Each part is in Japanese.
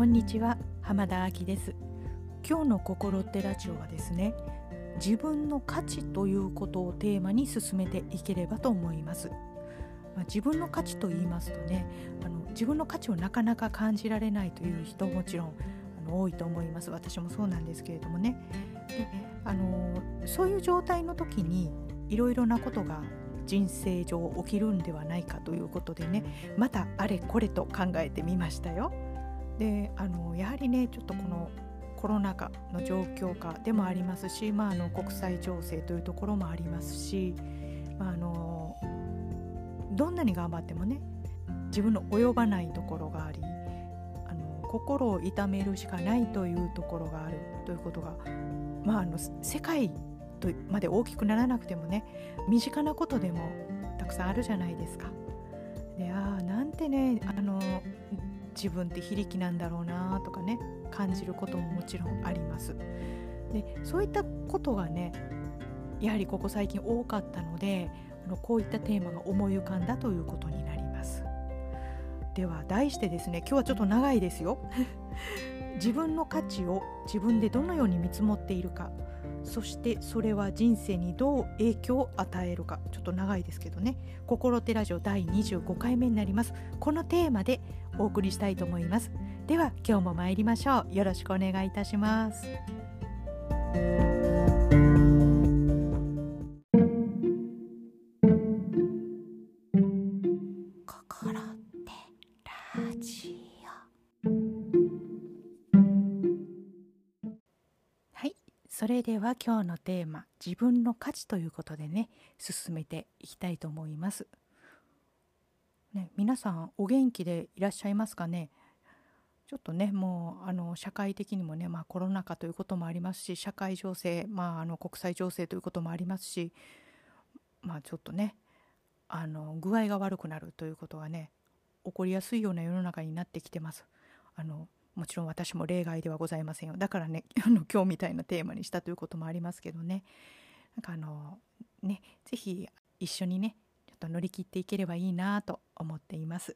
こんにちは浜田亜希です。今日の心ってラジオはですね自分の価値ということをテーマに進めていければと思います、まあ、自分の価値と言いますとねあの自分の価値をなかなか感じられないという人もちろんあの多いと思います。私もそうなんですけれどもね。であのそういう状態の時にいろいろなことが人生上起きるんではないかということでねまたあれこれと考えてみましたよ。であのやはりねちょっとこのコロナ禍の状況下でもありますし、まあ、あの国際情勢というところもありますし、まあ、あのどんなに頑張ってもね自分の及ばないところがありあの心を痛めるしかないというところがあるということが、まあ、あの世界とまで大きくならなくてもね身近なことでもたくさんあるじゃないですか。でああなんてねあの自分って非力なんだろうなとかね感じることももちろんあります。でそういったことがねやはりここ最近多かったのであのこういったテーマが思い浮かんだということになります。では題してですね今日はちょっと長いですよ。自分の価値を自分でどのように見積もっているかそしてそれは人生にどう影響を与えるか。ちょっと長いですけどね。心手ラジオ第25回目になります。このテーマでお送りしたいと思います。では今日も参りましょう。よろしくお願いいたします。それでは今日のテーマ「自分の価値」ということでね進めていきたいと思います。ね、皆さんお元気でいらっしゃいますかね？ちょっとねもうあの社会的にもね、まあ、コロナ禍ということもありますし社会情勢、まあ、あの国際情勢ということもありますしまあちょっとねあの具合が悪くなるということがね起こりやすいような世の中になってきてます。あのもちろん私も例外ではございませんよ。だからね 今日みたいなテーマにしたということもありますけどね。なんかあのね是非一緒にねちょっと乗り切っていければいいなと思っています。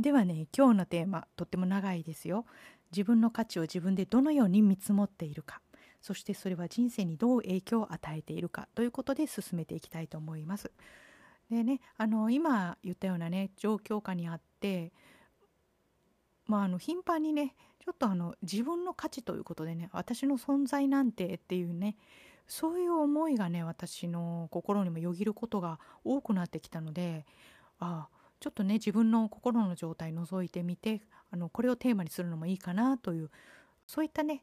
ではね今日のテーマとっても長いですよ。自分の価値を自分でどのように見積もっているか。そしてそれは人生にどう影響を与えているかということで進めていきたいと思います。でねあの今言ったようなね状況下にあってまあ、あの頻繁にねちょっとあの自分の価値ということでね私の存在なんてっていうねそういう思いがね私の心にもよぎることが多くなってきたのでああちょっとね自分の心の状態覗いてみてあのこれをテーマにするのもいいかなというそういったね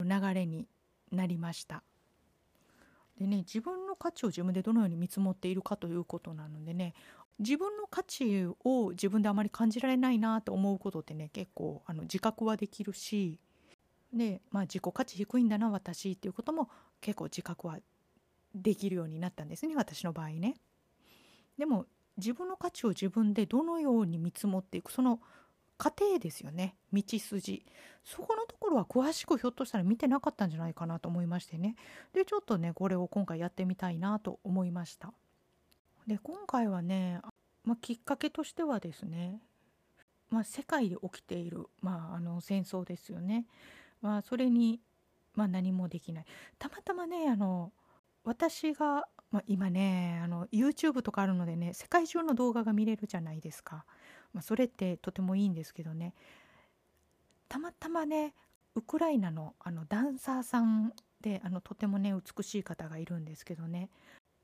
流れになりました。でね自分の価値を自分でどのように見積もっているかということなのでね自分の価値を自分であまり感じられないなと思うことってね結構あの自覚はできるしで、まあ、自己価値低いんだな私っていうことも結構自覚はできるようになったんですね私の場合ね。でも自分の価値を自分でどのように見積もっていくその過程ですよね道筋そこのところは詳しくひょっとしたら見てなかったんじゃないかなと思いましてねでちょっとねこれを今回やってみたいなと思いました。で今回はね、まあ、きっかけとしてはですね、まあ、世界で起きている、まあ、あの戦争ですよね、まあ、それに、まあ、何もできない。たまたまねあの私が、まあ、今ねあの YouTube とかあるのでね世界中の動画が見れるじゃないですか、まあ、それってとてもいいんですけどね。たまたまねウクライナのあのダンサーさんであのとてもね美しい方がいるんですけどね。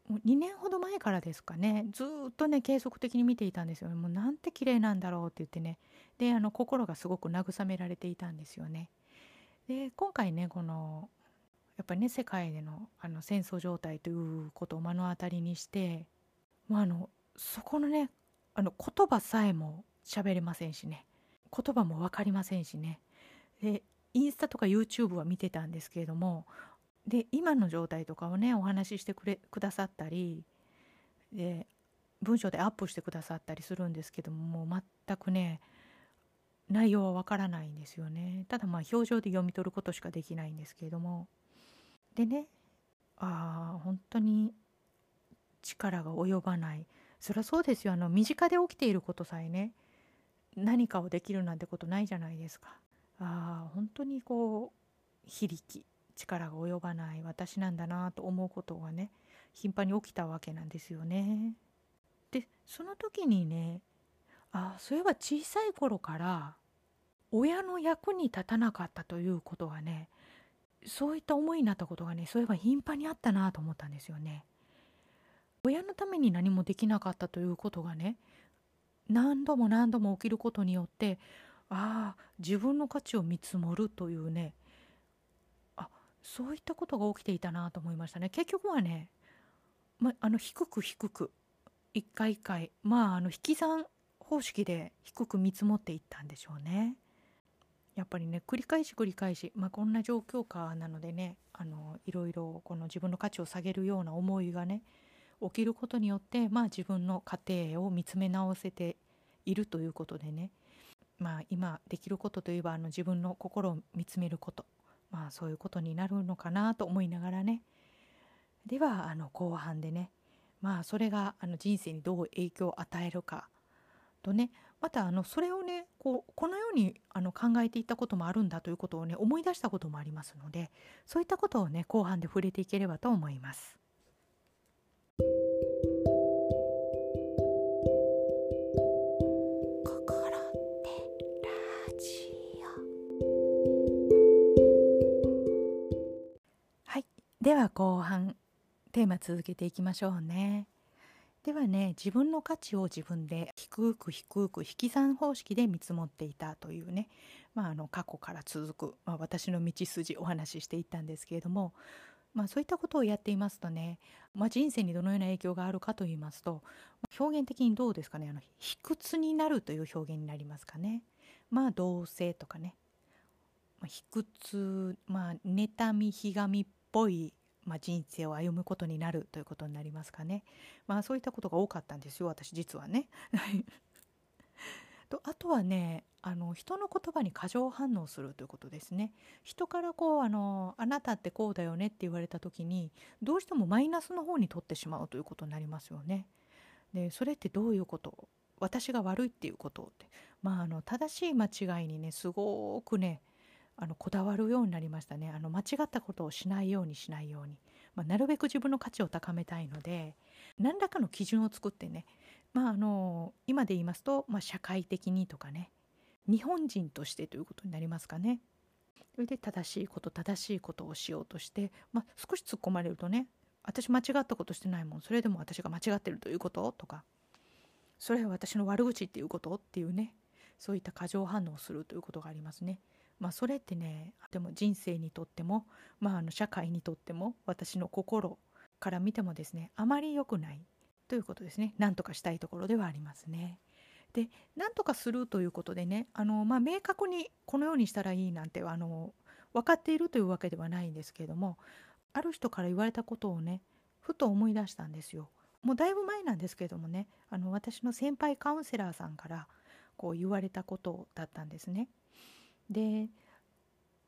もう2年ほど前からですかね。ずっとね継続的に見ていたんですよね。もうなんて綺麗なんだろうって言ってね。であの心がすごく慰められていたんですよね。で今回ねこのやっぱりね世界でのあの戦争状態ということを目の当たりにして、まあ、あのそこのねあの言葉さえも喋れませんしね。言葉も分かりませんしね。でインスタとか YouTube は見てたんですけれどもで今の状態とかをねお話ししてくれくださったりで文章でアップしてくださったりするんですけどももう全くね内容はわからないんですよね。ただまあ表情で読み取ることしかできないんですけれども。でねああ本当に力が及ばない。そりゃそうですよ。あの身近で起きていることさえね何かをできるなんてことないじゃないですか。ああ本当にこう非力。力が及ばない私なんだなと思うことがね頻繁に起きたわけなんですよね。でその時にねあそういえば小さい頃から親の役に立たなかったということがねそういった思いになったことがねそういえば頻繁にあったなと思ったんですよね。親のために何もできなかったということがね何度も何度も起きることによってああ自分の価値を見積もるというねそういったことが起きていたなと思いましたね結局はね、ま、あの低く低く一回一回まああの引き算方式で低く見積もっていったんでしょうね。やっぱりね繰り返し繰り返し、まあ、こんな状況下なのでねあのいろいろこの自分の価値を下げるような思いがね起きることによって、まあ、自分の家庭を見つめ直せているということでねまあ、今できることといえばあの自分の心を見つめること、まあ、そういうことになるのかなと思いながらねではあの後半でねまあそれがあの人生にどう影響を与えるかとねまたあのそれをねこうこのようにあの考えていったこともあるんだということをね思い出したこともありますのでそういったことをね後半で触れていければと思います。では後半テーマ続けていきましょうね。ではね自分の価値を自分で低く低く引き算方式で見積もっていたというね、まあ、あの過去から続く、まあ、私の道筋お話ししていったんですけれども、まあ、そういったことをやっていますとね、まあ、人生にどのような影響があるかといいますと表現的にどうですかねあの卑屈になるという表現になりますかね。まあ同性とかね、まあ、卑屈まあ妬みひがみっぽいまあ、人生を歩むことになるということになりますかね。まあそういったことが多かったんですよ私実はね。とあとはねあの人の言葉に過剰反応するということですね。人からこうあの「あなたってこうだよね」って言われた時にどうしてもマイナスの方に取ってしまうということになりますよね。でそれってどういうこと？私が悪いっていうことってまああの正しい間違いにねすごくねあのこだわるようになりましたね。あの間違ったことをしないようにしないように、まあ、なるべく自分の価値を高めたいので何らかの基準を作ってね、まあ、あの今で言いますと、まあ、社会的にとかね。日本人としてということになりますかね。それで正しいこと正しいことをしようとして、まあ、少し突っ込まれるとね。私間違ったことしてないもん。それでも私が間違ってるということとか。それは私の悪口っていうことっていうね。そういった過剰反応をするということがありますね。まあ、それってねでも人生にとっても、まあ、あの社会にとっても私の心から見てもですねあまり良くないということですね何とかしたいところではありますね。で何とかするということでねあの、まあ、明確にこのようにしたらいいなんてあの分かっているというわけではないんですけれどもある人から言われたことをねふと思い出したんですよ。もうだいぶ前なんですけれどもねあの私の先輩カウンセラーさんからこう言われたことだったんですね。で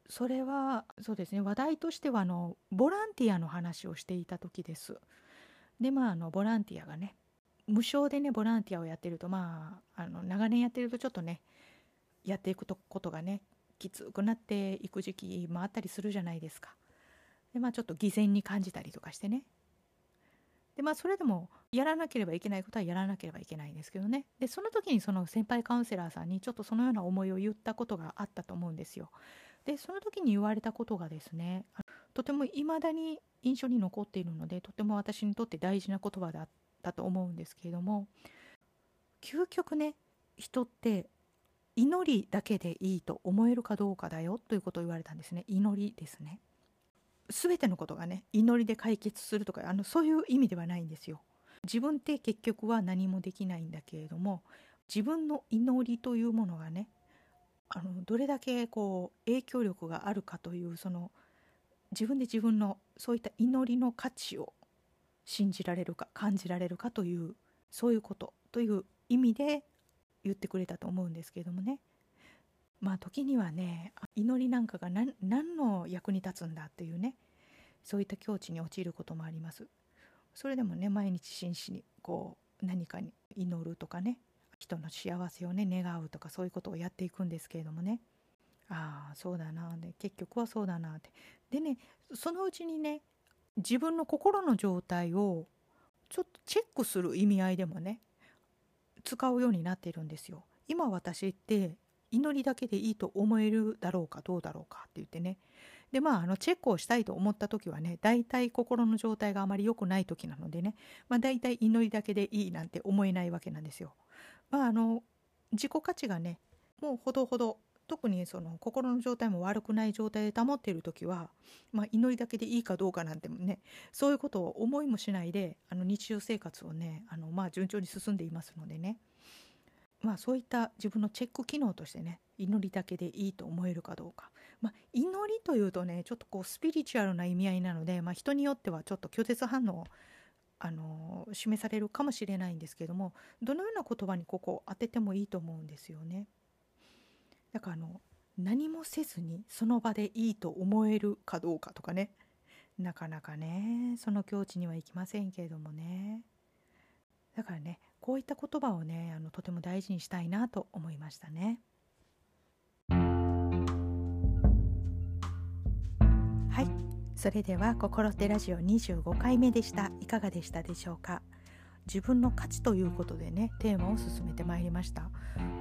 それはそうですね話題としてはあのボランティアの話をしていた時です。でまああのボランティアがね無償でねボランティアをやってるとまああの長年やってるとちょっとねやっていくことがねきつくなっていく時期もあったりするじゃないですか。でまあちょっと偽善に感じたりとかしてねでまあそれでもやらなければいけないことはやらなければいけないんですけどねでその時にその先輩カウンセラーさんにちょっとそのような思いを言ったことがあったと思うんですよ。でその時に言われたことがですねとても未だに印象に残っているのでとても私にとって大事な言葉だったと思うんですけれども究極ね人って祈りだけでいいと思えるかどうかだよということを言われたんですね祈りですね。全てのことがね祈りで解決するとかあのそういう意味ではないんですよ。自分って結局は何もできないんだけれども自分の祈りというものがねあのどれだけこう影響力があるかというその自分で自分のそういった祈りの価値を信じられるか感じられるかというそういうことという意味で言ってくれたと思うんですけれどもねまあ時にはね祈りなんかが何の役に立つんだっていうねそういった境地に陥ることもあります。それでもね毎日真摯にこう何かに祈るとかね人の幸せをね願うとかそういうことをやっていくんですけれどもねああそうだなで結局はそうだなってでねそのうちにね自分の心の状態をちょっとチェックする意味合いでもね使うようになっているんですよ。今私って祈りだけでいいと思えるだろうかどうだろうかって言ってね。でまああのチェックをしたいと思った時はね大体心の状態があまり良くない時なのでね、まあ、大体祈りだけでいいなんて思えないわけなんですよ。まああの自己価値がねもうほどほど特にその心の状態も悪くない状態で保っている時は、まあ、祈りだけでいいかどうかなんてもねそういうことを思いもしないであの日常生活をねあの、まあ、順調に進んでいますのでね。まあ、そういった自分のチェック機能としてね祈りだけでいいと思えるかどうか、まあ、祈りというとねちょっとこうスピリチュアルな意味合いなので、まあ、人によってはちょっと拒絶反応あの示されるかもしれないんですけどもどのような言葉にここを当ててもいいと思うんですよね。だからあの何もせずにその場でいいと思えるかどうかとかね。なかなかねその境地にはいきませんけれどもね。だからねこういった言葉をねあのとても大事にしたいなと思いましたね。はい。それでは「心ってラジオ」25回目でした。いかがでしたでしょうか？自分の価値ということでねテーマを進めてまいりました、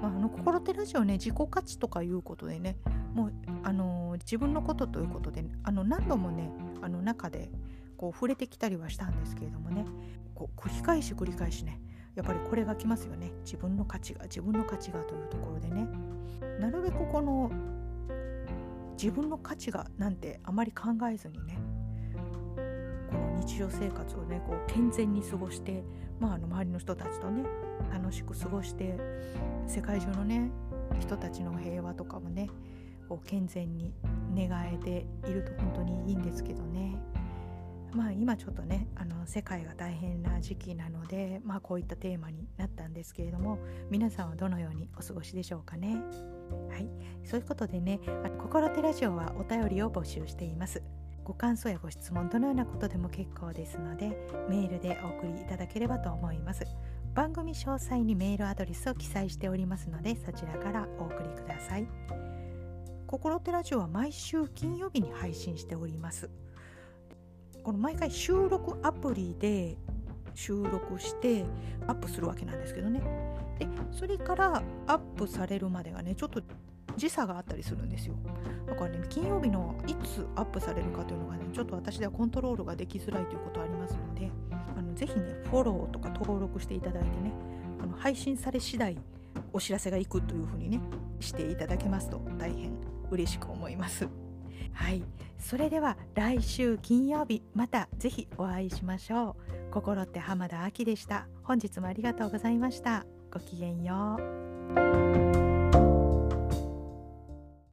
まあ、あの心手ラジオね自己価値とかいうことでねもうあの自分のことということで、あの何度もねあの中でこう触れてきたりはしたんですけれどもねこう繰り返し繰り返しねやっぱりこれがきますよね自分の価値が自分の価値がというところでねなるべくこの自分の価値がなんてあまり考えずにねこの日常生活をねこう健全に過ごして、まあ、あの周りの人たちとね楽しく過ごして世界中のね人たちの平和とかもねこう健全に願えていると本当にいいんですけどね。まあ今ちょっとねあの世界が大変な時期なので、まあ、こういったテーマになったんですけれども皆さんはどのようにお過ごしでしょうかね。はい。そういうことでね「心手ラジオ」はお便りを募集しています。ご感想やご質問どのようなことでも結構ですのでメールでお送りいただければと思います。番組詳細にメールアドレスを記載しておりますのでそちらからお送りください。心手ラジオは毎週金曜日に配信しております。この毎回収録アプリで収録してアップするわけなんですけどね。でそれからアップされるまでがねちょっと時差があったりするんですよ。だからね金曜日のいつアップされるかというのがねちょっと私ではコントロールができづらいということありますのであのぜひねフォローとか登録していただいてねあの配信され次第お知らせがいくというふうにねしていただけますと大変嬉しく思います。はい。それでは来週金曜日またぜひお会いしましょう。心って浜田亜希でした。本日もありがとうございました。ごきげんよう。